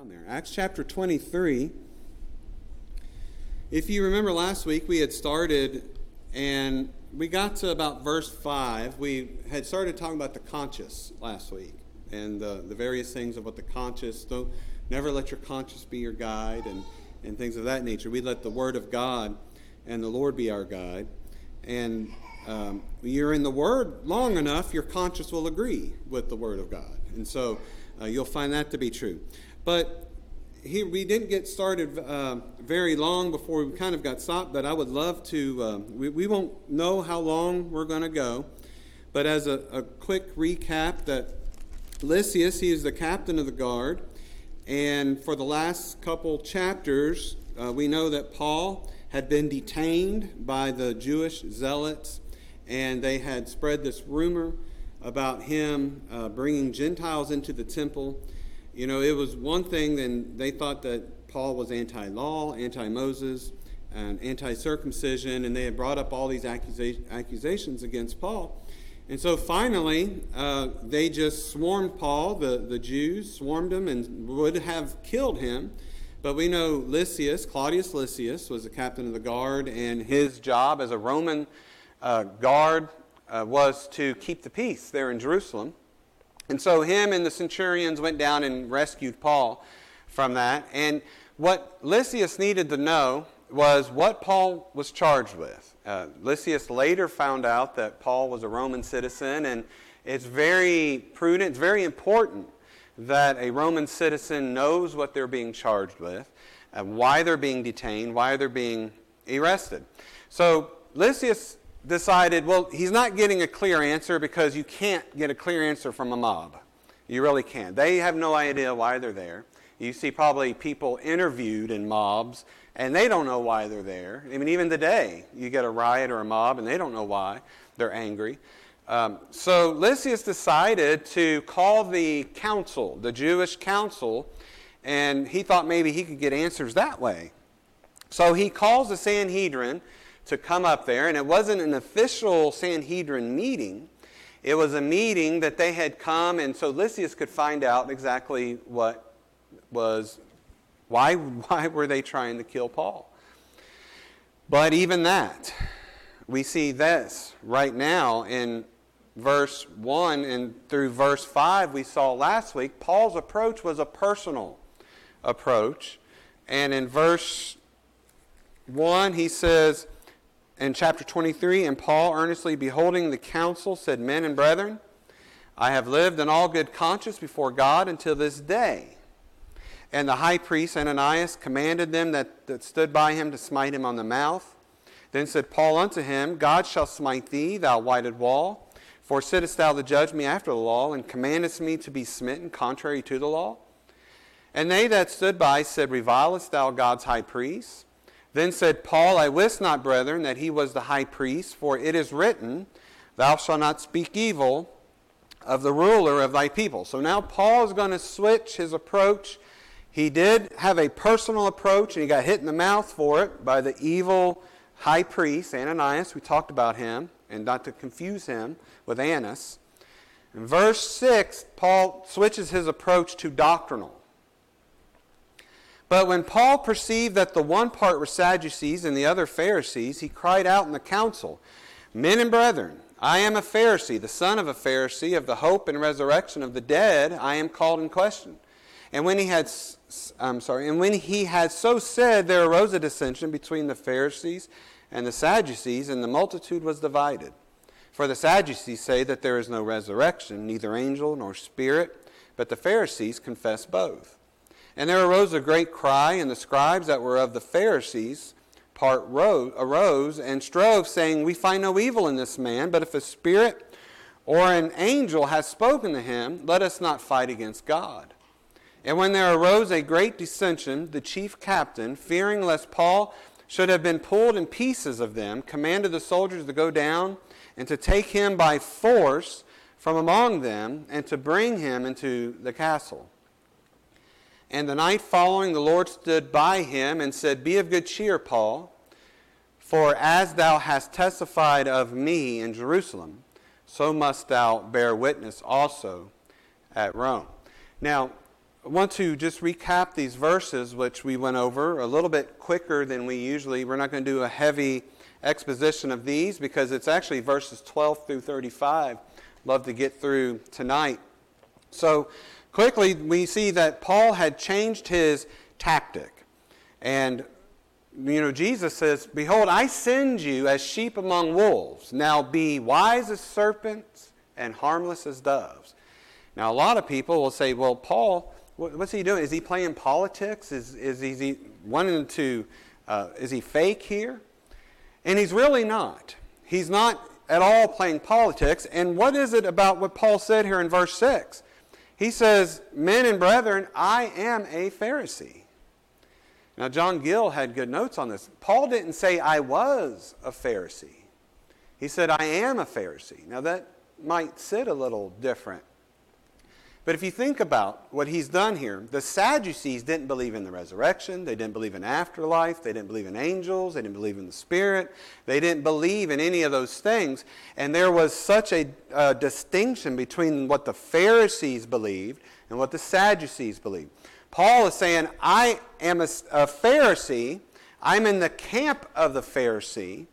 down there. Acts chapter 23. If you remember last week, we had started and we got to about verse 5. We had started talking about the conscience last week and the, the various things what the conscience, don't never let your conscience be your guide and, and things of that nature. We let the Word of God and the Lord be our guide. And um, you're in the Word long enough, your conscience will agree with the Word of God. And so uh, you'll find that to be true. But here we didn't get started uh, very long before we kind of got stopped, but I would love to. Uh, we, we won't know how long we're going to go, but as a, a quick recap, that Lysias, he is the captain of the guard, and for the last couple chapters, uh, we know that Paul had been detained by the Jewish zealots, and they had spread this rumor about him uh, bringing Gentiles into the temple you know, it was one thing, then they thought that Paul was anti law, anti Moses, and anti circumcision, and they had brought up all these accusa- accusations against Paul. And so finally, uh, they just swarmed Paul, the, the Jews swarmed him and would have killed him. But we know Lysias, Claudius Lysias, was the captain of the guard, and his job as a Roman uh, guard uh, was to keep the peace there in Jerusalem. And so him and the centurions went down and rescued Paul from that. And what Lysias needed to know was what Paul was charged with. Uh, Lysias later found out that Paul was a Roman citizen, and it's very prudent, it's very important that a Roman citizen knows what they're being charged with, uh, why they're being detained, why they're being arrested. So Lysias decided, well, he's not getting a clear answer because you can't get a clear answer from a mob. You really can't. They have no idea why they're there. You see probably people interviewed in mobs, and they don't know why they're there. I mean, even today, you get a riot or a mob, and they don't know why. They're angry. Um, so Lysias decided to call the council, the Jewish council, and he thought maybe he could get answers that way. So he calls the Sanhedrin to come up there, and it wasn't an official Sanhedrin meeting. It was a meeting that they had come, and so Lysias could find out exactly what was, why, why were they trying to kill Paul? But even that, we see this right now in verse 1 and through verse 5 we saw last week. Paul's approach was a personal approach. And in verse 1, he says, in chapter 23, and Paul, earnestly beholding the council, said, Men and brethren, I have lived in all good conscience before God until this day. And the high priest Ananias commanded them that, that stood by him to smite him on the mouth. Then said Paul unto him, God shall smite thee, thou whited wall. For sittest thou to judge me after the law, and commandest me to be smitten contrary to the law? And they that stood by said, Revilest thou God's high priest? Then said Paul, I wist not, brethren, that he was the high priest, for it is written, Thou shalt not speak evil of the ruler of thy people. So now Paul is going to switch his approach. He did have a personal approach, and he got hit in the mouth for it by the evil high priest, Ananias. We talked about him, and not to confuse him with Annas. In verse 6, Paul switches his approach to doctrinal. But when Paul perceived that the one part were Sadducees and the other Pharisees, he cried out in the council, Men and brethren, I am a Pharisee, the son of a Pharisee, of the hope and resurrection of the dead, I am called in question. And when he had, I'm sorry, and when he had so said, there arose a dissension between the Pharisees and the Sadducees, and the multitude was divided. For the Sadducees say that there is no resurrection, neither angel nor spirit, but the Pharisees confess both. And there arose a great cry, and the scribes that were of the Pharisees part rose, arose and strove, saying, We find no evil in this man, but if a spirit or an angel has spoken to him, let us not fight against God. And when there arose a great dissension, the chief captain, fearing lest Paul should have been pulled in pieces of them, commanded the soldiers to go down and to take him by force from among them and to bring him into the castle. And the night following, the Lord stood by him and said, Be of good cheer, Paul, for as thou hast testified of me in Jerusalem, so must thou bear witness also at Rome. Now, I want to just recap these verses, which we went over a little bit quicker than we usually. We're not going to do a heavy exposition of these because it's actually verses 12 through 35. Love to get through tonight. So, quickly, we see that Paul had changed his tactic. And, you know, Jesus says, Behold, I send you as sheep among wolves. Now be wise as serpents and harmless as doves. Now, a lot of people will say, Well, Paul, what's he doing? Is he playing politics? Is, is he wanting to, uh, is he fake here? And he's really not. He's not at all playing politics. And what is it about what Paul said here in verse 6? He says, Men and brethren, I am a Pharisee. Now, John Gill had good notes on this. Paul didn't say, I was a Pharisee. He said, I am a Pharisee. Now, that might sit a little different but if you think about what he's done here, the Sadducees didn't believe in the resurrection. They didn't believe in afterlife. They didn't believe in angels. They didn't believe in the Spirit. They didn't believe in any of those things. And there was such a uh, distinction between what the Pharisees believed and what the Sadducees believed. Paul is saying, I am a, a Pharisee. I'm in the camp of the Pharisee.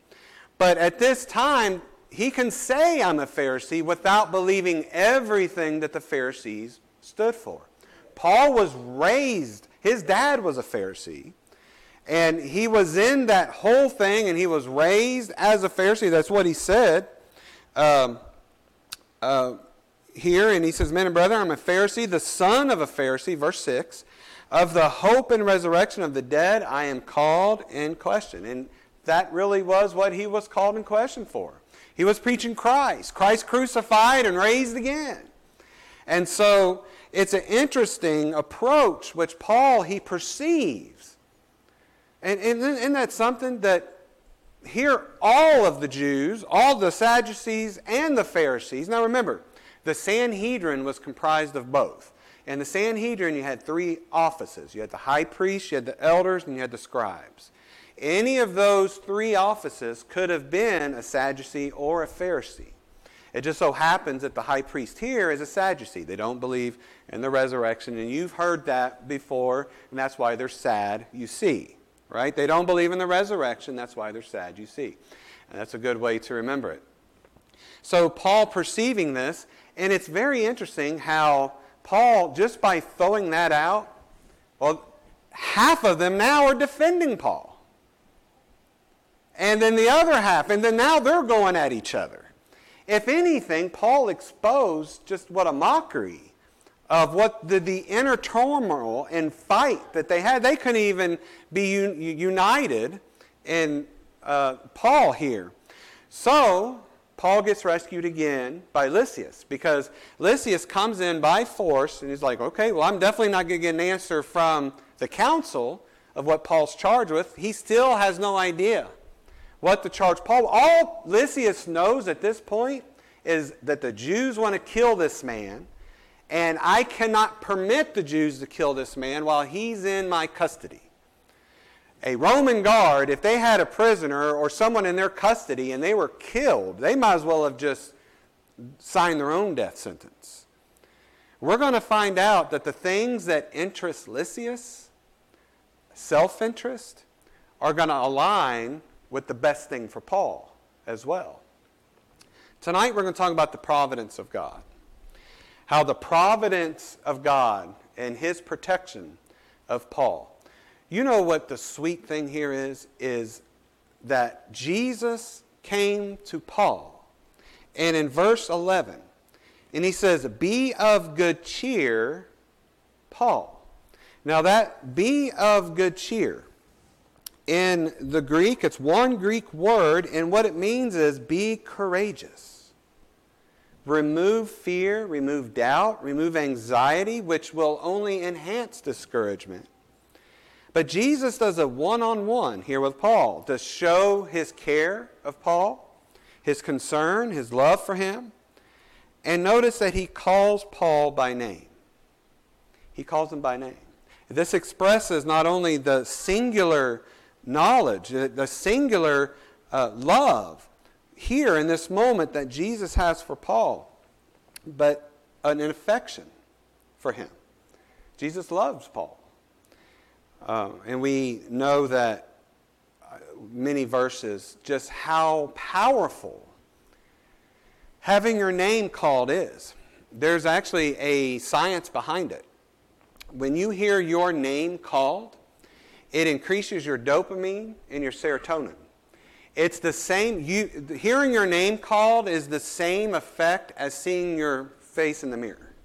But at this time, he can say, I'm a Pharisee, without believing everything that the Pharisees stood for. Paul was raised, his dad was a Pharisee, and he was in that whole thing, and he was raised as a Pharisee. That's what he said um, uh, here. And he says, Men and brethren, I'm a Pharisee, the son of a Pharisee, verse 6. Of the hope and resurrection of the dead, I am called in question. And that really was what he was called in question for. He was preaching Christ, Christ crucified and raised again. And so it's an interesting approach which Paul he perceives. And, and isn't that something that here all of the Jews, all the Sadducees and the Pharisees, now remember, the Sanhedrin was comprised of both. In the Sanhedrin, you had three offices. You had the high priest, you had the elders, and you had the scribes. Any of those three offices could have been a Sadducee or a Pharisee. It just so happens that the high priest here is a Sadducee. They don't believe in the resurrection, and you've heard that before, and that's why they're sad, you see. Right? They don't believe in the resurrection, that's why they're sad, you see. And that's a good way to remember it. So, Paul perceiving this, and it's very interesting how Paul, just by throwing that out, well, half of them now are defending Paul and then the other half, and then now they're going at each other. If anything, Paul exposed just what a mockery of what the, the inner turmoil and fight that they had. They couldn't even be un, united in uh, Paul here. So, Paul gets rescued again by Lysias because Lysias comes in by force and he's like, okay, well, I'm definitely not going to get an answer from the council of what Paul's charged with. He still has no idea what the charge. Paul, all Lysias knows at this point is that the Jews want to kill this man, and I cannot permit the Jews to kill this man while he's in my custody. A Roman guard, if they had a prisoner or someone in their custody and they were killed, they might as well have just signed their own death sentence. We're going to find out that the things that interest Lysias, self interest, are going to align with the best thing for Paul as well. Tonight we're going to talk about the providence of God. How the providence of God and his protection of Paul. You know what the sweet thing here is? Is that Jesus came to Paul. And in verse 11, and he says, Be of good cheer, Paul. Now, that be of good cheer in the Greek, it's one Greek word, and what it means is be courageous. Remove fear, remove doubt, remove anxiety, which will only enhance discouragement. But Jesus does a one on one here with Paul to show his care of Paul, his concern, his love for him. And notice that he calls Paul by name. He calls him by name. This expresses not only the singular knowledge, the singular uh, love here in this moment that Jesus has for Paul, but an affection for him. Jesus loves Paul. Uh, and we know that uh, many verses just how powerful having your name called is. There's actually a science behind it. When you hear your name called, it increases your dopamine and your serotonin. It's the same, you, hearing your name called is the same effect as seeing your face in the mirror.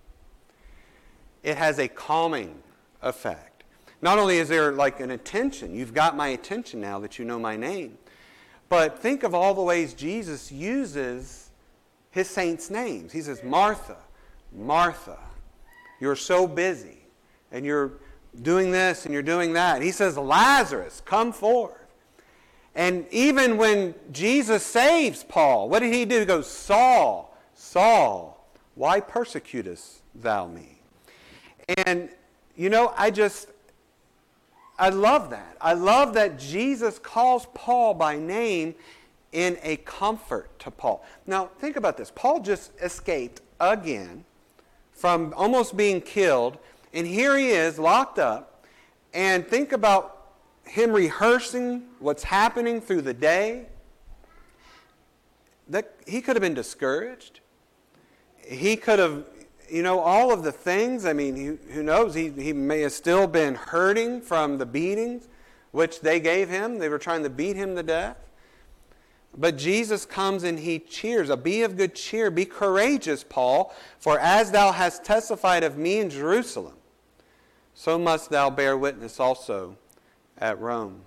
It has a calming effect. Not only is there like an attention, you've got my attention now that you know my name, but think of all the ways Jesus uses his saints' names. He says, Martha, Martha, you're so busy and you're doing this and you're doing that. He says, Lazarus, come forth. And even when Jesus saves Paul, what did he do? He goes, Saul, Saul, why persecutest thou me? And, you know, I just, I love that. I love that Jesus calls Paul by name in a comfort to Paul. Now, think about this. Paul just escaped again from almost being killed and here he is locked up. And think about him rehearsing what's happening through the day. That he could have been discouraged. He could have, you know, all of the things. I mean, who knows? He, he may have still been hurting from the beatings which they gave him. They were trying to beat him to death. But Jesus comes and he cheers. A be of good cheer. Be courageous, Paul, for as thou hast testified of me in Jerusalem, so must thou bear witness also at Rome.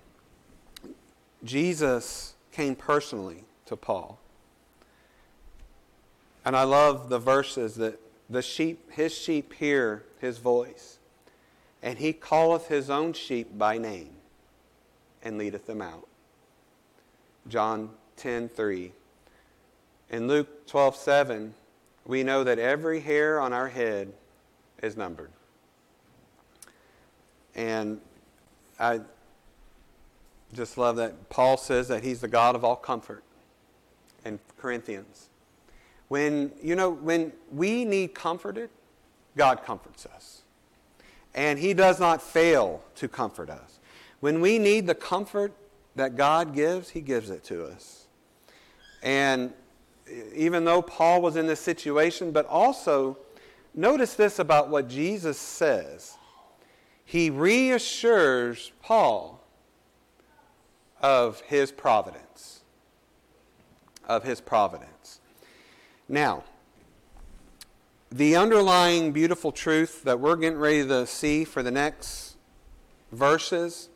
Jesus came personally to Paul. And I love the verses that the sheep, his sheep hear his voice, and he calleth his own sheep by name and leadeth them out. John 10 3. In Luke 12 7, we know that every hair on our head is numbered. And I just love that Paul says that he's the God of all comfort in Corinthians. When, you know, when we need comforted, God comforts us. And he does not fail to comfort us. When we need the comfort that God gives, he gives it to us. And even though Paul was in this situation, but also notice this about what Jesus says he reassures Paul of his providence. Of his providence. Now, the underlying beautiful truth that we're getting ready to see for the next verses,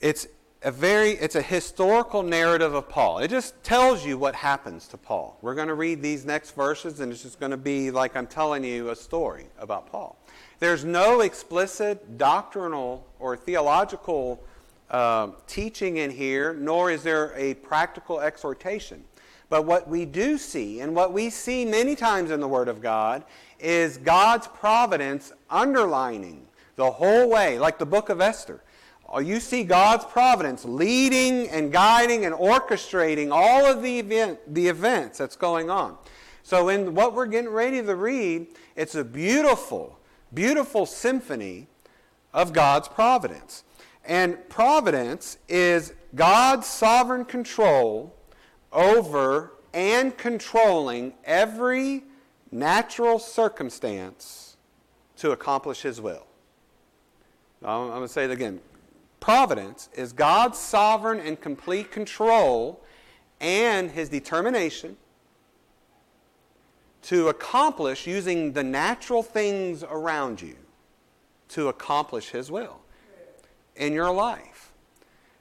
it's a very it's a historical narrative of Paul. It just tells you what happens to Paul. We're going to read these next verses and it's just going to be like I'm telling you a story about Paul. There's no explicit doctrinal or theological uh, teaching in here, nor is there a practical exhortation. But what we do see, and what we see many times in the Word of God, is God's providence underlining the whole way, like the book of Esther. Uh, you see God's providence leading and guiding and orchestrating all of the, event, the events that's going on. So, in what we're getting ready to read, it's a beautiful beautiful symphony of God's providence. And providence is God's sovereign control over and controlling every natural circumstance to accomplish His will. I'm going to say it again. Providence is God's sovereign and complete control and His determination to accomplish using the natural things around you to accomplish His will in your life.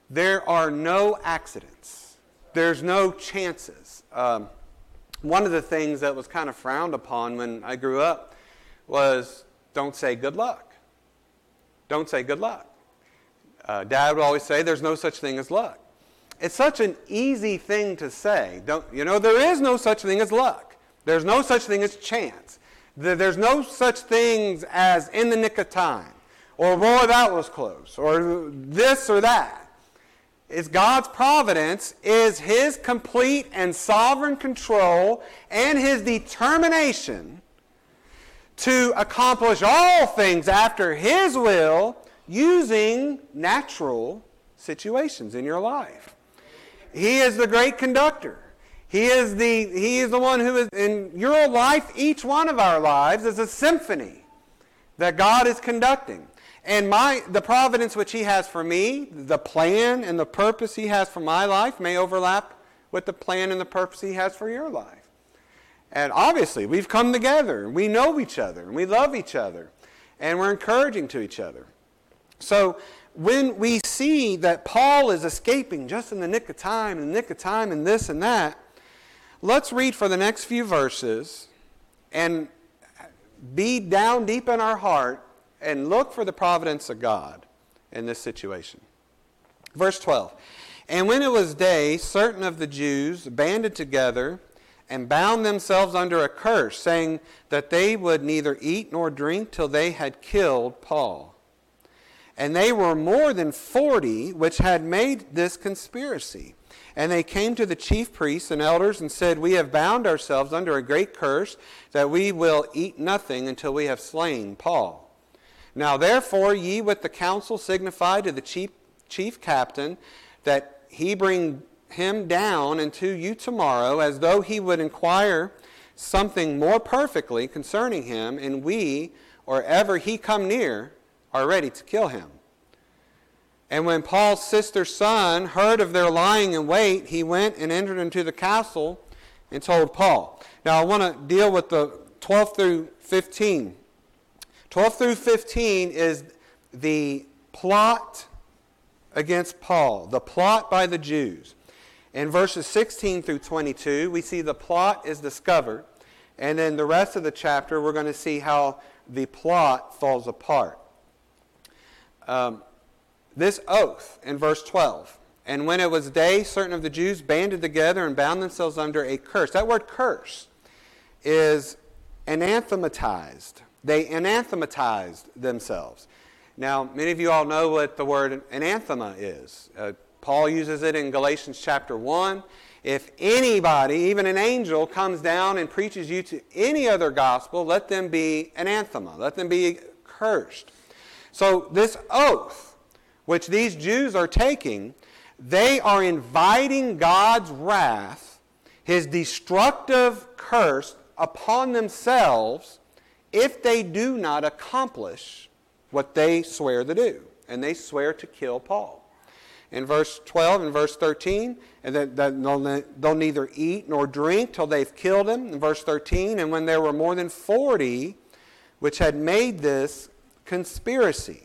There are no accidents, there's no chances. Um, one of the things that was kind of frowned upon when I grew up was don't say good luck. Don't say good luck. Uh, Dad would always say there's no such thing as luck. It's such an easy thing to say. Don't, you know, there is no such thing as luck. There's no such thing as chance. There's no such things as in the nick of time, or boy, that was close, or this or that. It's God's providence, is His complete and sovereign control and His determination to accomplish all things after His will using natural situations in your life. He is the great conductor. He is the, he is the one who is in your life, each one of our lives is a symphony that God is conducting. And my the providence which he has for me, the plan and the purpose he has for my life may overlap with the plan and the purpose he has for your life. And obviously, we've come together, and we know each other, and we love each other, and we're encouraging to each other. So when we see that Paul is escaping just in the nick of time, in the nick of time, and this and that, let's read for the next few verses and be down deep in our heart and look for the providence of God in this situation. Verse 12. And when it was day, certain of the Jews banded together and bound themselves under a curse, saying that they would neither eat nor drink till they had killed Paul. And they were more than forty which had made this conspiracy. And they came to the chief priests and elders and said, We have bound ourselves under a great curse that we will eat nothing until we have slain Paul. Now therefore ye with the council signify to the chief, chief captain that he bring him down unto you tomorrow, as though he would inquire something more perfectly concerning him, and we, or ever he come near, are ready to kill him. And when Paul's sister's son heard of their lying in wait, he went and entered into the castle and told Paul. Now I want to deal with the 12 through 15 12 through 15 is the plot against Paul, the plot by the Jews. In verses 16 through 22, we see the plot is discovered. And then the rest of the chapter, we're going to see how the plot falls apart. Um, this oath in verse 12. And when it was day, certain of the Jews banded together and bound themselves under a curse. That word curse is anathematized they anathematized themselves. Now, many of you all know what the word anathema is. Uh, Paul uses it in Galatians chapter 1. If anybody, even an angel, comes down and preaches you to any other gospel, let them be anathema. Let them be cursed. So, this oath, which these Jews are taking, they are inviting God's wrath, his destructive curse, upon themselves if they do not accomplish what they swear to do. And they swear to kill Paul. In verse 12 and verse 13, and that, they'll, neither eat nor drink till they've killed him. In verse 13, and when there were more than 40 which had made this conspiracy.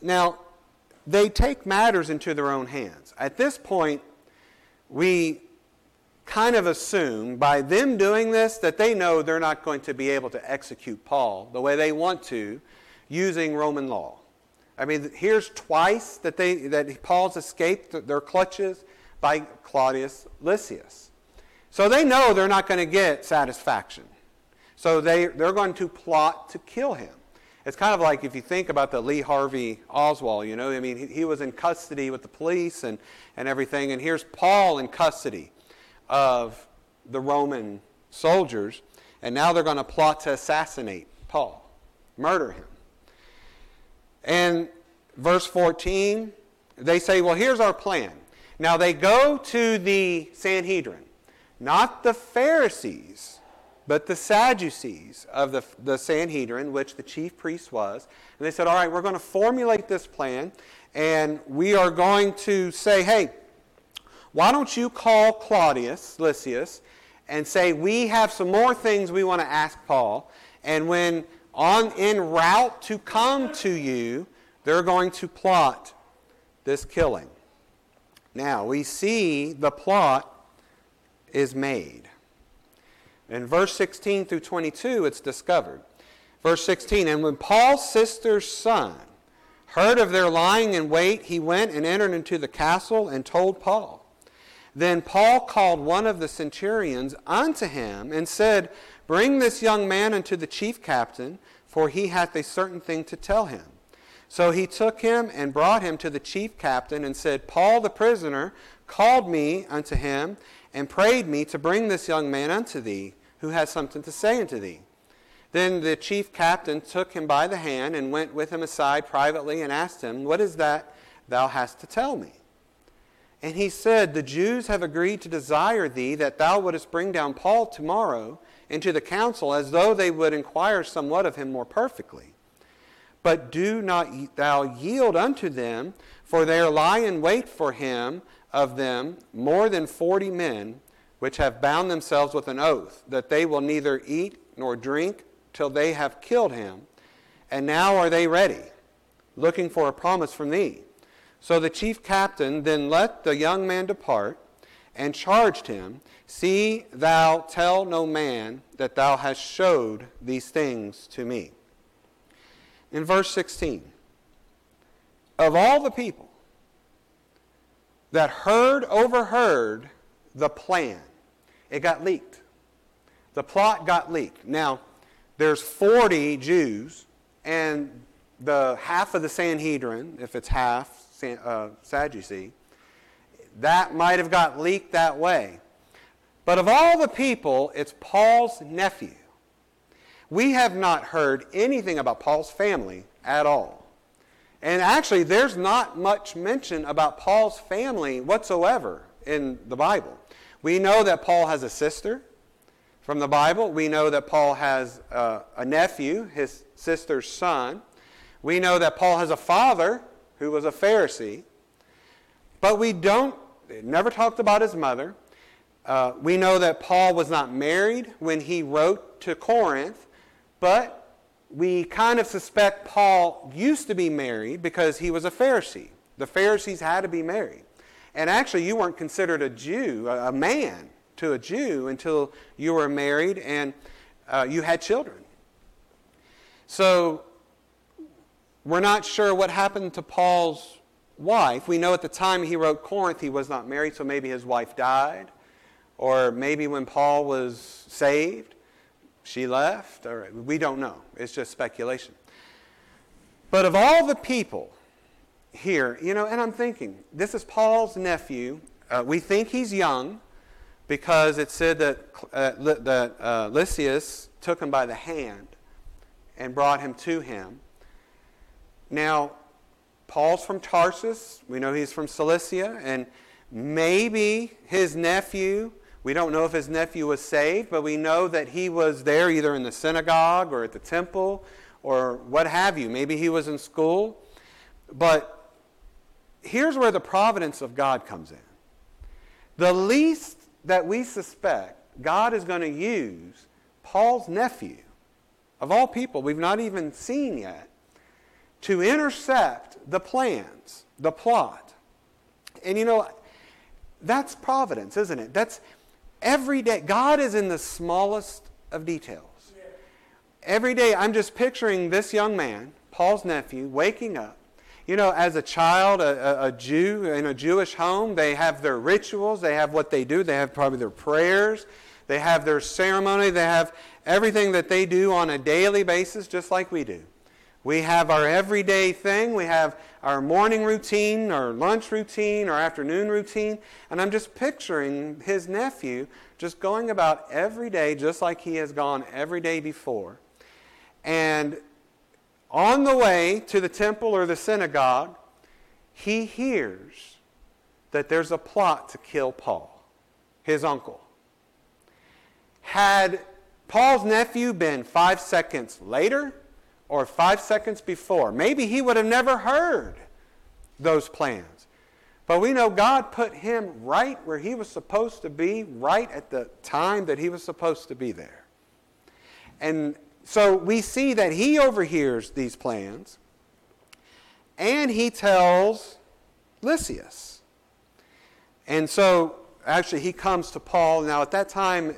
Now, they take matters into their own hands. At this point, we kind of assume by them doing this that they know they're not going to be able to execute Paul the way they want to using Roman law. I mean, here's twice that, they, that Paul's escaped their clutches by Claudius Lysias. So they know they're not going to get satisfaction. So they, they're going to plot to kill him. It's kind of like if you think about the Lee Harvey Oswald, you know, I mean, he, he was in custody with the police and, and everything, and here's Paul in custody of the Roman soldiers, and now they're going to plot to assassinate Paul, murder him. And verse 14, they say, Well, here's our plan. Now they go to the Sanhedrin, not the Pharisees, but the Sadducees of the, the Sanhedrin, which the chief priest was. And they said, All right, we're going to formulate this plan, and we are going to say, Hey, why don't you call Claudius Lysias and say, We have some more things we want to ask Paul. And when on en route to come to you, they're going to plot this killing. Now, we see the plot is made. In verse 16 through 22, it's discovered. Verse 16, and when Paul's sister's son heard of their lying in wait, he went and entered into the castle and told Paul. Then Paul called one of the centurions unto him and said, Bring this young man unto the chief captain, for he hath a certain thing to tell him. So he took him and brought him to the chief captain and said, Paul the prisoner called me unto him and prayed me to bring this young man unto thee, who has something to say unto thee. Then the chief captain took him by the hand and went with him aside privately and asked him, What is that thou hast to tell me? And he said, The Jews have agreed to desire thee that thou wouldest bring down Paul tomorrow into the council, as though they would inquire somewhat of him more perfectly. But do not thou yield unto them, for there lie in wait for him of them more than forty men, which have bound themselves with an oath, that they will neither eat nor drink till they have killed him. And now are they ready, looking for a promise from thee. So the chief captain then let the young man depart and charged him, See thou tell no man that thou hast showed these things to me. In verse 16, of all the people that heard, overheard the plan, it got leaked. The plot got leaked. Now, there's 40 Jews, and the half of the Sanhedrin, if it's half uh, Sadducee, that might have got leaked that way. But of all the people, it's Paul's nephew. We have not heard anything about Paul's family at all. And actually, there's not much mention about Paul's family whatsoever in the Bible. We know that Paul has a sister from the Bible. We know that Paul has uh, a nephew, his sister's son. We know that Paul has a father who was a Pharisee. But we don't, never talked about his mother. Uh, we know that Paul was not married when he wrote to Corinth, but we kind of suspect Paul used to be married because he was a Pharisee. The Pharisees had to be married. And actually, you weren't considered a Jew, a man, to a Jew until you were married and uh, you had children. So we're not sure what happened to Paul's wife. We know at the time he wrote Corinth, he was not married, so maybe his wife died. Or maybe when Paul was saved, she left. Or we don't know. It's just speculation. But of all the people here, you know, and I'm thinking, this is Paul's nephew. Uh, we think he's young because it said that, uh, that uh, Lysias took him by the hand and brought him to him. Now, Paul's from Tarsus. We know he's from Cilicia. And maybe his nephew, we don't know if his nephew was saved, but we know that he was there either in the synagogue or at the temple or what have you. Maybe he was in school. But here's where the providence of God comes in. The least that we suspect God is going to use Paul's nephew, of all people we've not even seen yet, to intercept the plans, the plot. And you know, that's providence, isn't it? That's every day. God is in the smallest of details. Every day, I'm just picturing this young man, Paul's nephew, waking up you know, as a child, a, a, Jew in a Jewish home, they have their rituals, they have what they do, they have probably their prayers, they have their ceremony, they have everything that they do on a daily basis, just like we do. We have our everyday thing, we have our morning routine, our lunch routine, our afternoon routine, and I'm just picturing his nephew just going about every day just like he has gone every day before. And on the way to the temple or the synagogue, he hears that there's a plot to kill Paul, his uncle. Had Paul's nephew been five seconds later or five seconds before, maybe he would have never heard those plans. But we know God put him right where he was supposed to be, right at the time that he was supposed to be there. And so we see that he overhears these plans and he tells Lysias. And so actually he comes to Paul. Now, at that time,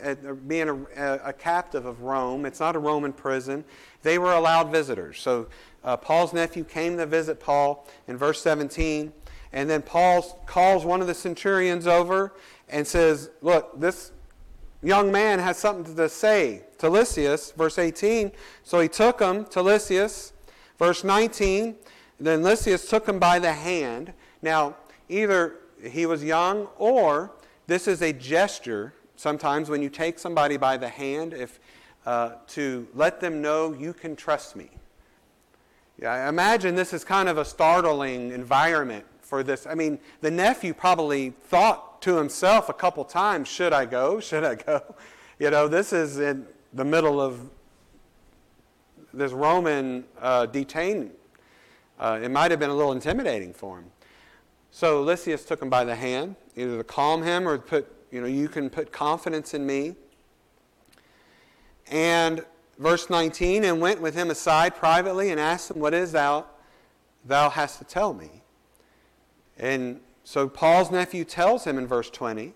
being a, a, captive of Rome, it's not a Roman prison, they were allowed visitors. So uh, Paul's nephew came to visit Paul in verse 17. And then Paul calls one of the centurions over and says, Look, this young man has something to say to Lysias, verse 18. So he took him to Lysias, verse 19. Then Lysias took him by the hand. Now, either he was young or this is a gesture. Sometimes when you take somebody by the hand, if uh, to let them know you can trust me. Yeah, I imagine this is kind of a startling environment for this. I mean, the nephew probably thought to himself a couple times, should I go? Should I go? You know, this is in the middle of this Roman uh, detainment. Uh, it might have been a little intimidating for him. So Lysias took him by the hand, either to calm him or put, you know, you can put confidence in me. And verse 19, and went with him aside privately and asked him, What is thou thou hast to tell me? And so Paul's nephew tells him in verse 20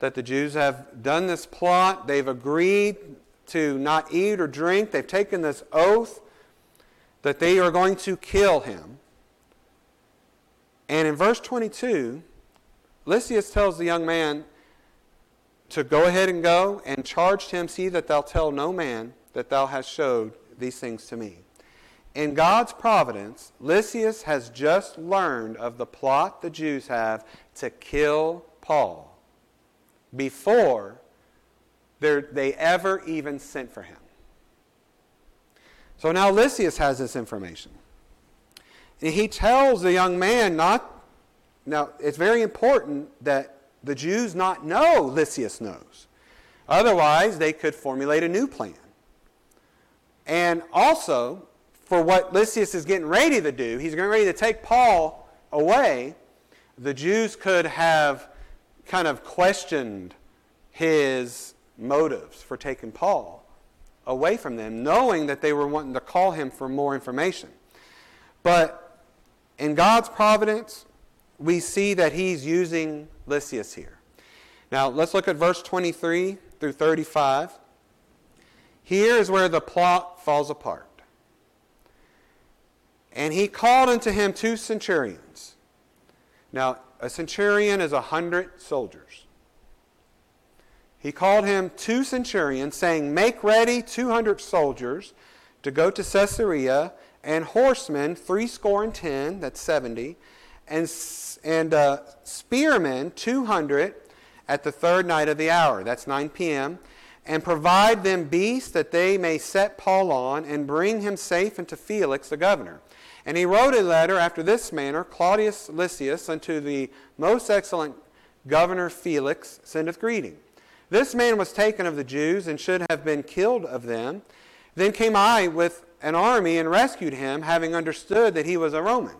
that the Jews have done this plot. They've agreed to not eat or drink. They've taken this oath that they are going to kill him. And in verse 22, Lysias tells the young man to go ahead and go and charged him, See that thou tell no man that thou hast showed these things to me. In God's providence, Lysias has just learned of the plot the Jews have to kill Paul before they ever even sent for him. So now Lysias has this information. And he tells the young man not, now it's very important that the Jews not know Lysias knows. Otherwise, they could formulate a new plan. And also, for what Lysias is getting ready to do, he's getting ready to take Paul away. The Jews could have kind of questioned his motives for taking Paul away from them, knowing that they were wanting to call him for more information. But in God's providence, we see that he's using Lysias here. Now, let's look at verse 23 through 35. Here is where the plot falls apart. And he called unto him two centurions. Now, a centurion is a hundred soldiers. He called him two centurions, saying, Make ready two hundred soldiers to go to Caesarea, and horsemen, threescore and ten, that's seventy, and, and uh, spearmen, two hundred, at the third night of the hour, that's 9 p.m., and provide them beasts that they may set Paul on and bring him safe unto Felix the governor. And he wrote a letter after this manner Claudius Lysias unto the most excellent governor Felix sendeth greeting. This man was taken of the Jews and should have been killed of them. Then came I with an army and rescued him, having understood that he was a Roman.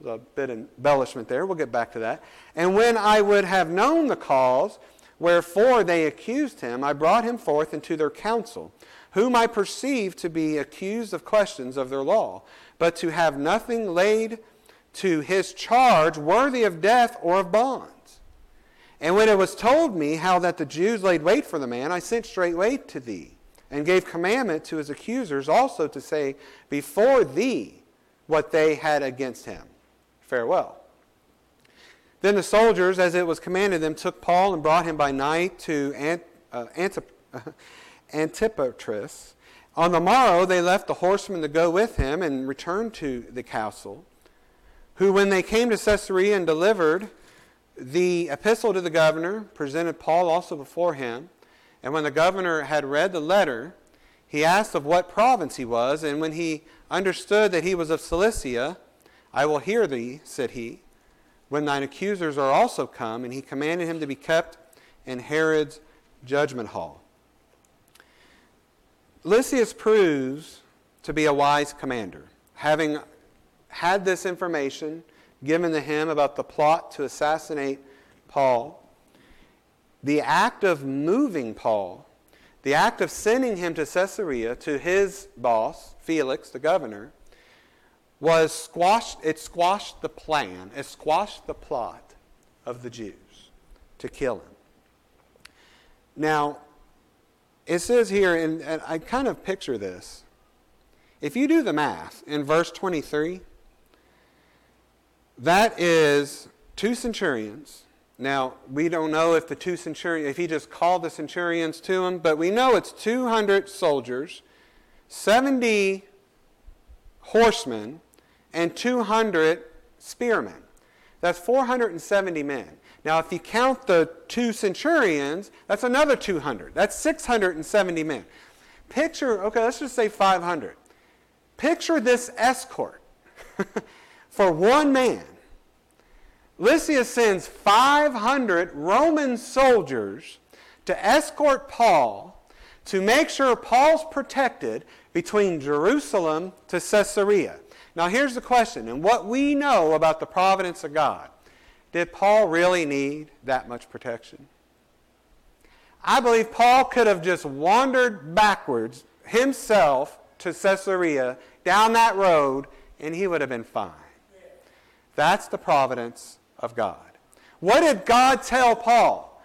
There's a bit of embellishment there. We'll get back to that. And when I would have known the cause, Wherefore they accused him. I brought him forth into their council, whom I perceived to be accused of questions of their law, but to have nothing laid to his charge worthy of death or of bonds. And when it was told me how that the Jews laid wait for the man, I sent straightway to thee, and gave commandment to his accusers also to say before thee what they had against him. Farewell. Then the soldiers, as it was commanded them, took Paul and brought him by night to Ant, uh, Antip- Antipatris. On the morrow, they left the horsemen to go with him and returned to the castle, who, when they came to Caesarea and delivered the epistle to the governor, presented Paul also before him. And when the governor had read the letter, he asked of what province he was, and when he understood that he was of Cilicia, I will hear thee, said he when thine accusers are also come, and he commanded him to be kept in Herod's judgment hall. Lysias proves to be a wise commander, having had this information given to him about the plot to assassinate Paul. The act of moving Paul, the act of sending him to Caesarea to his boss, Felix, the governor, was squashed, it squashed the plan, it squashed the plot of the Jews to kill him. Now, it says here, and, I kind of picture this. If you do the math in verse 23, that is two centurions. Now, we don't know if the two centurions, if he just called the centurions to him, but we know it's 200 soldiers, 70 horsemen, and 200 spearmen. That's 470 men. Now, if you count the two centurions, that's another 200. That's 670 men. Picture, okay, let's just say 500. Picture this escort for one man. Lysias sends 500 Roman soldiers to escort Paul to make sure Paul's protected between Jerusalem to Caesarea. Now, here's the question, and what we know about the providence of God. Did Paul really need that much protection? I believe Paul could have just wandered backwards himself to Caesarea down that road and he would have been fine. That's the providence of God. What did God tell Paul?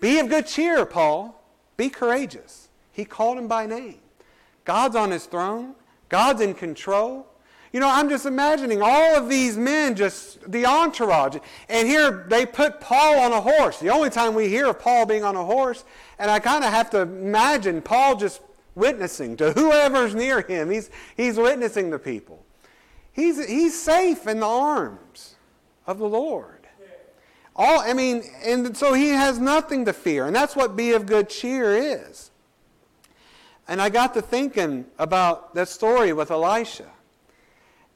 Be of good cheer, Paul. Be courageous. He called him by name. God's on his throne. God's in control. You know, I'm just imagining all of these men, just the entourage. And here they put Paul on a horse. The only time we hear of Paul being on a horse. And I kind of have to imagine Paul just witnessing to whoever's near him. He's, he's witnessing to people. He's, he's safe in the arms of the Lord. All, I mean, and so he has nothing to fear. And that's what be of good cheer is. And I got to thinking about that story with Elisha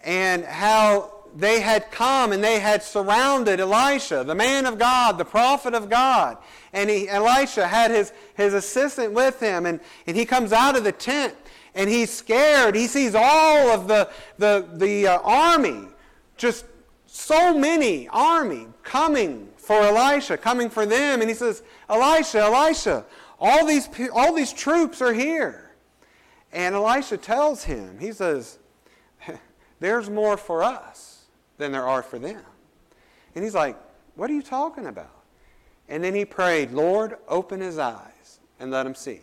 and how they had come and they had surrounded Elisha, the man of God, the prophet of God. And he, Elisha had his, his assistant with him, and, and he comes out of the tent and he's scared. He sees all of the, the, the uh, army, just so many army coming for Elisha, coming for them. And he says, Elisha, Elisha, all these, all these troops are here. And Elisha tells him, he says, there's more for us than there are for them. And he's like, What are you talking about? And then he prayed, Lord, open his eyes and let him see.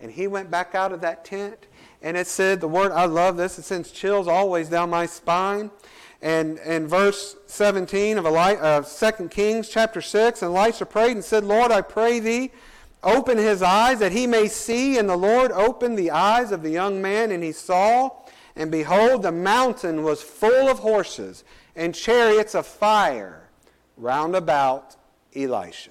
And he went back out of that tent, and it said, The word, I love this, it sends chills always down my spine. And in verse 17 of, Eli- of 2 Kings chapter 6, and Elisha prayed and said, Lord, I pray thee, open his eyes that he may see. And the Lord opened the eyes of the young man, and he saw. And behold, the mountain was full of horses and chariots of fire round about Elisha.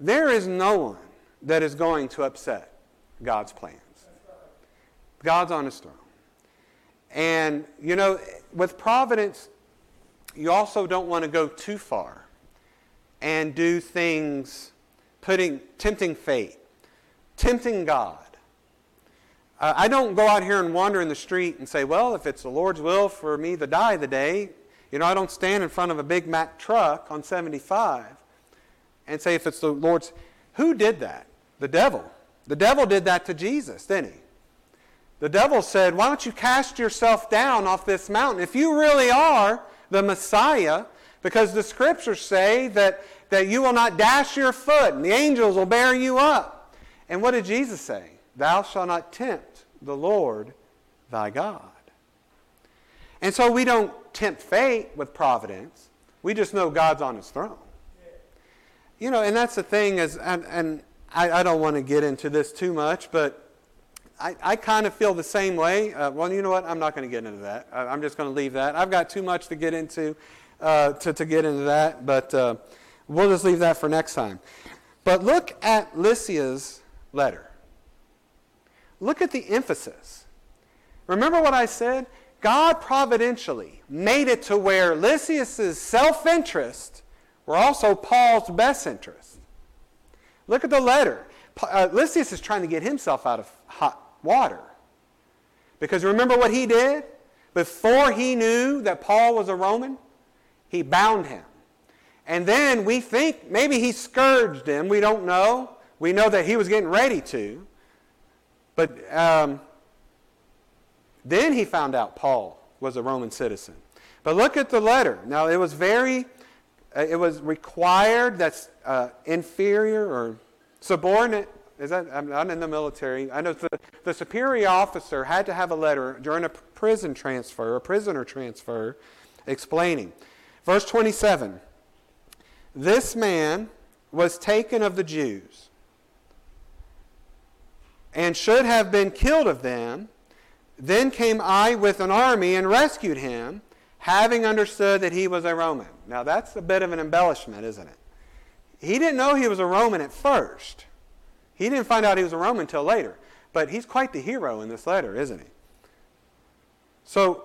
There is no one that is going to upset God's plans. God's on his throne. And, you know, with providence, you also don't want to go too far and do things putting tempting fate, tempting God. Uh, I don't go out here and wander in the street and say, well, if it's the Lord's will for me to die the day, you know, I don't stand in front of a Big Mack truck on 75 and say, if it's the Lord's. Who did that? The devil. The devil did that to Jesus, didn't he? The devil said, Why don't you cast yourself down off this mountain? If you really are the Messiah, because the scriptures say that, that you will not dash your foot and the angels will bear you up. And what did Jesus say? Thou shalt not tempt the Lord thy God. And so we don't tempt fate with providence. We just know God's on his throne. You know, and that's the thing is, and, and I, I don't want to get into this too much, but I, I kind of feel the same way. Uh, well, you know what? I'm not going to get into that. I, am just going to leave that. I've got too much to get into uh, to, to get into that, but uh, we'll just leave that for next time. But look at Lysias' letter. Look at the emphasis. Remember what I said? God providentially made it to where Lysias' self interest were also Paul's best interest. Look at the letter. Uh, Lysias is trying to get himself out of hot water. Because remember what he did? Before he knew that Paul was a Roman, he bound him. And then we think maybe he scourged him. We don't know. We know that he was getting ready to. But um, then he found out Paul was a Roman citizen. But look at the letter. Now, it was very, it was required that's uh, inferior or subordinate. Is that, I'm not in the military. I know the, the superior officer had to have a letter during a prison transfer, a prisoner transfer, explaining. Verse 27 This man was taken of the Jews and should have been killed of them. Then came I with an army and rescued him, having understood that he was a Roman. Now that's a bit of an embellishment, isn't it? He didn't know he was a Roman at first. He didn't find out he was a Roman until later. But he's quite the hero in this letter, isn't he? So,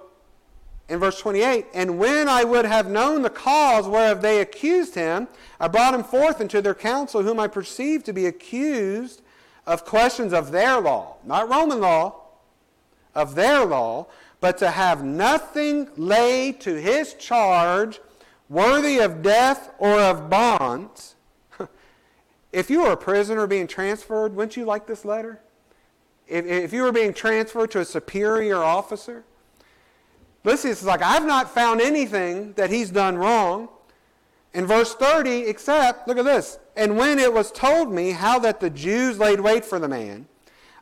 in verse 28, and when I would have known the cause whereof they accused him, I brought him forth into their council, whom I perceived to be accused of questions of their law, not Roman law, of their law, but to have nothing laid to his charge worthy of death or of bonds. if you were a prisoner being transferred, wouldn't you like this letter? If, if you were being transferred to a superior officer, listen, it's like, I've not found anything that he's done wrong. In verse 30, except, look at this, and when it was told me how that the Jews laid wait for the man,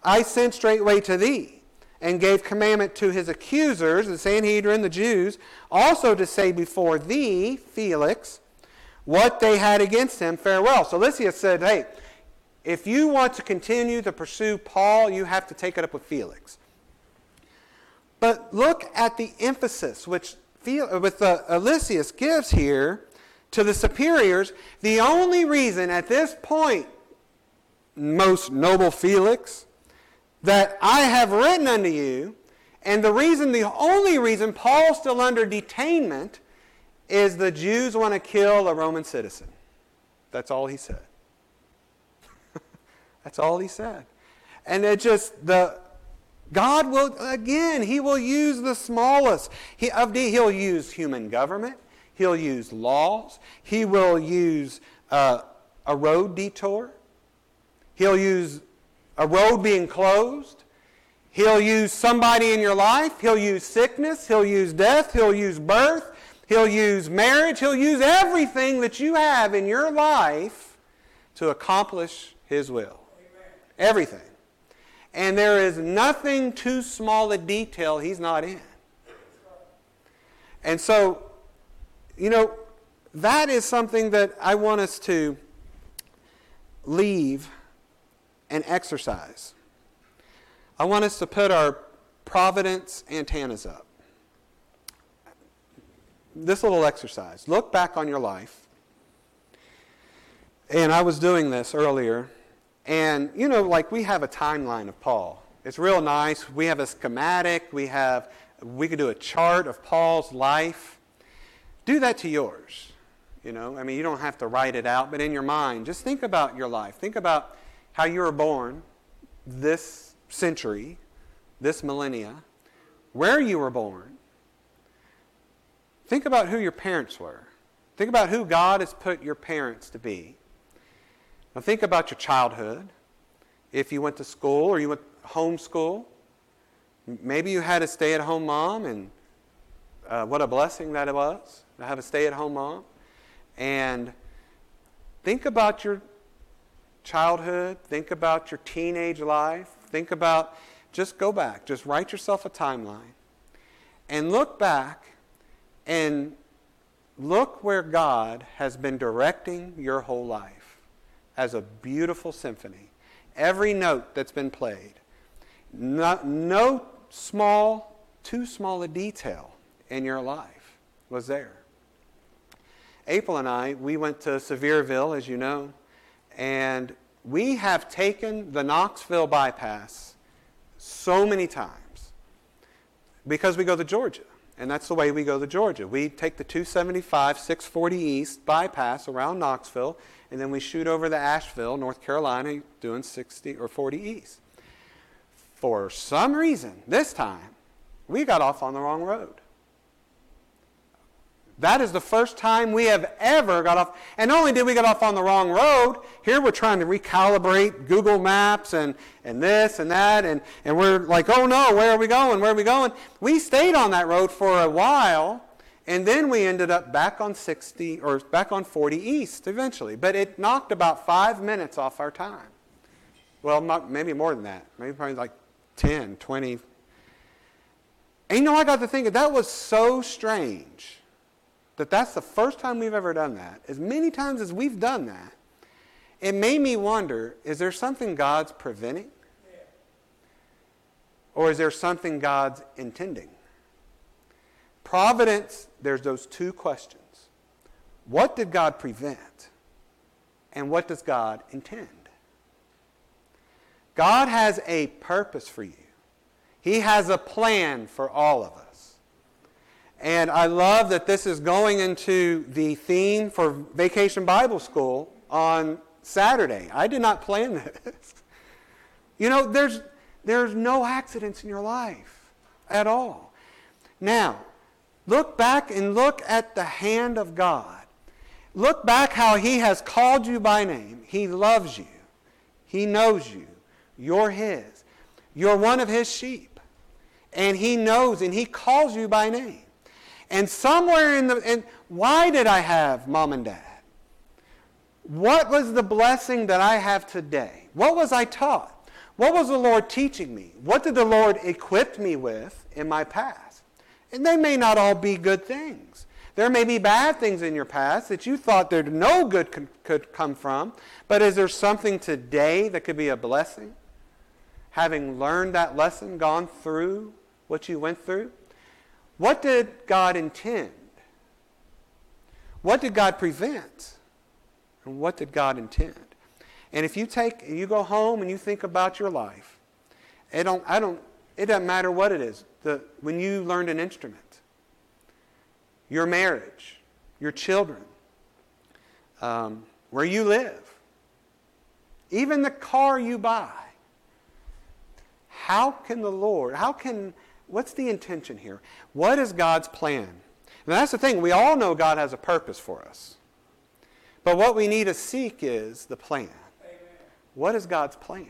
I sent straightway to thee, and gave commandment to his accusers, the Sanhedrin, the Jews, also to say before thee, Felix, what they had against him, farewell. So Lysias said, hey, if you want to continue to pursue Paul, you have to take it up with Felix. But look at the emphasis which with uh, Lysias gives here to the superiors. The only reason at this point, most noble Felix, that I have written unto you, and the reason, the only reason Paul's still under detainment is the Jews want to kill a Roman citizen. That's all he said. That's all he said. And it just, the, God will, again, he will use the smallest. He, of the, he'll use human government. He'll use laws. He will use uh, a road detour. He'll use a road being closed. He'll use somebody in your life. He'll use sickness. He'll use death. He'll use birth. He'll use marriage. He'll use everything that you have in your life to accomplish His will. Everything. And there is nothing too small a detail he's not in. And so, you know, that is something that I want us to leave and exercise. I want us to put our providence antennas up. This little exercise. Look back on your life. And I was doing this earlier and, you know, like we have a timeline of Paul. It's real nice. We have a schematic. We have, we could do a chart of Paul's life. Do that to yours. You know, I mean, you don't have to write it out, but in your mind, just think about your life. Think about how you were born this century, this millennia, where you were born. Think about who your parents were. Think about who God has put your parents to be. Now think about your childhood. If you went to school or you went home school, maybe you had a stay-at-home mom, and uh, what a blessing that it was to have a stay-at-home mom. And think about your childhood. Think about your teenage life. Think about, just go back. Just write yourself a timeline. And look back and look where God has been directing your whole life as a beautiful symphony. Every note that's been played. No, no small, too small a detail in your life was there. April and I, we went to Sevierville, as you know, and we have taken the Knoxville bypass so many times because we go to Georgia. And that's the way we go to Georgia. We take the 275, 640 East bypass around Knoxville, and then we shoot over to Asheville, North Carolina, doing 60 or 40 East. For some reason, this time, we got off on the wrong road. That is the first time we have ever got off. And not only did we get off on the wrong road, here we're trying to recalibrate Google Maps and, and this and that. And, and we're like, oh no, where are we going? Where are we going? We stayed on that road for a while. And then we ended up back on 60 or back on 40 East eventually. But it knocked about five minutes off our time. Well, not, maybe more than that. Maybe probably like 10, 20. And you know, I got to thinking, that was so strange that that's the first time we've ever done that. As many times as we've done that, it made me wonder is there something God's preventing? Or is there something God's intending? Providence, there's those two questions. What did God prevent? And what does God intend? God has a purpose for you. He has a plan for all of us. And I love that this is going into the theme for Vacation Bible School on Saturday. I did not plan this. You know, there's, there's no accidents in your life at all. Now, look back and look at the hand of God. Look back how He has called you by name. He loves you, He knows you. You're His. You're one of His sheep. And He knows and He calls you by name. And somewhere in the, and why did I have mom and dad? What was the blessing that I have today? What was I taught? What was the Lord teaching me? What did the Lord equip me with in my past? And they may not all be good things. There may be bad things in your past that you thought there no good could, could come from, but is there something today that could be a blessing? Having learned that lesson, gone through what you went through? What did God intend? What did God prevent? And what did God intend? And if you take, you go home and you think about your life, it don't, I don't, it doesn't matter what it is. The, when you learned an instrument, your marriage, your children, um, where you live, even the car you buy, how can the Lord, how can, what's the intention here? What is God's plan? And that's the thing. We all know God has a purpose for us. But what we need to seek is the plan. Amen. What is God's plan?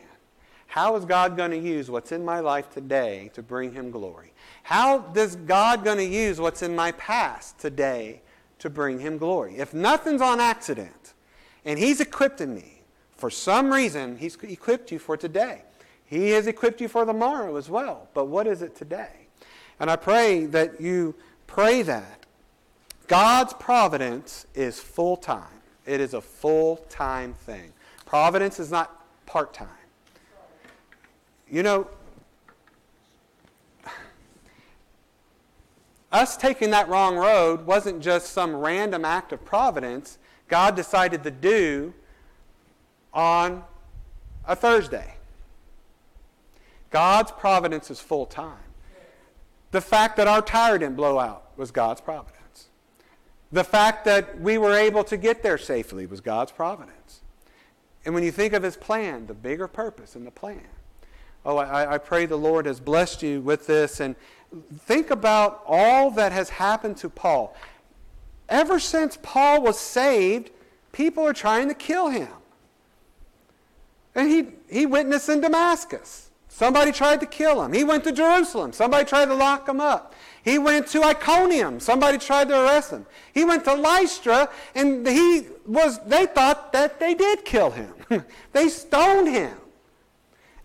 How is God going to use what's in my life today to bring Him glory? How is God going to use what's in my past today to bring Him glory? If nothing's on accident and He's equipping me for some reason, He's equipped you for today. He has equipped you for tomorrow as well. But what is it today? And I pray that you pray that. God's providence is full time. It is a full time thing. Providence is not part time. You know, us taking that wrong road wasn't just some random act of providence God decided to do on a Thursday. God's providence is full time. The fact that our tire didn't blow out was God's providence. The fact that we were able to get there safely was God's providence. And when you think of his plan, the bigger purpose in the plan. Oh, I, I pray the Lord has blessed you with this. And think about all that has happened to Paul. Ever since Paul was saved, people are trying to kill him. And he, he witnessed in Damascus. Somebody tried to kill him. He went to Jerusalem. Somebody tried to lock him up. He went to Iconium. Somebody tried to arrest him. He went to Lystra, and he was, they thought that they did kill him. they stoned him.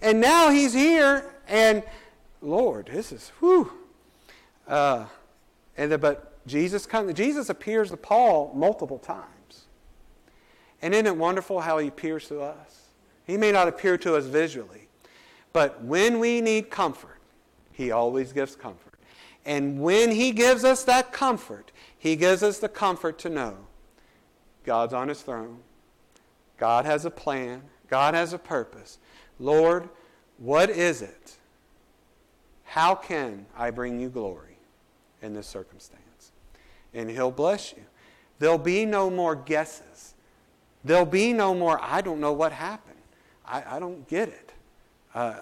And now he's here, and Lord, this is, whew. Uh, and the, but Jesus comes, Jesus appears to Paul multiple times. And isn't it wonderful how he appears to us? He may not appear to us visually, but when we need comfort, he always gives comfort. And when He gives us that comfort, He gives us the comfort to know God's on His throne. God has a plan. God has a purpose. Lord, what is it? How can I bring you glory in this circumstance? And He'll bless you. There'll be no more guesses. There'll be no more, I don't know what happened. I, I don't get it. Uh,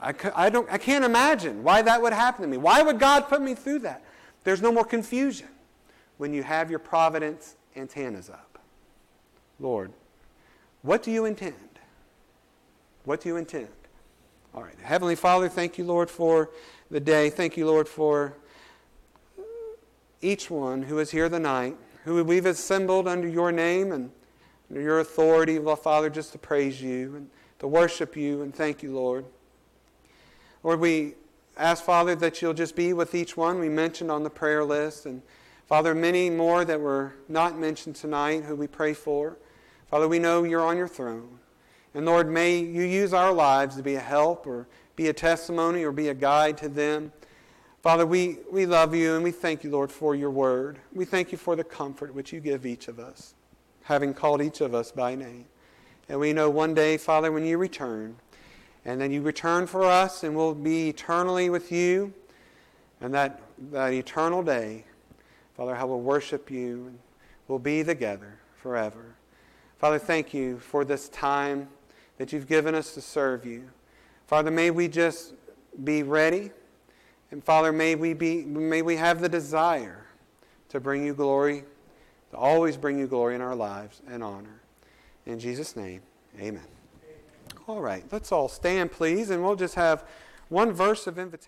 I, I, don't, I can't imagine why that would happen to me. Why would God put me through that? There's no more confusion when you have your providence antennas up. Lord, what do you intend? What do you intend? All right. Heavenly Father, thank you, Lord, for the day. Thank you, Lord, for each one who is here tonight, who we've assembled under your name and under your authority, Father, just to praise you and to worship you and thank you, Lord. Lord, we ask, Father, that you'll just be with each one we mentioned on the prayer list. And Father, many more that were not mentioned tonight who we pray for. Father, we know you're on your throne. And Lord, may you use our lives to be a help or be a testimony or be a guide to them. Father, we, we love you and we thank you, Lord, for your word. We thank you for the comfort which you give each of us, having called each of us by name. And we know one day, Father, when you return, and then you return for us, and we'll be eternally with you. And that, that eternal day, Father, how we'll worship you and we'll be together forever. Father, thank you for this time that you've given us to serve you. Father, may we just be ready. And Father, may we, be, may we have the desire to bring you glory, to always bring you glory in our lives and honor. In Jesus' name, amen. All right, let's all stand, please, and we'll just have one verse of invitation.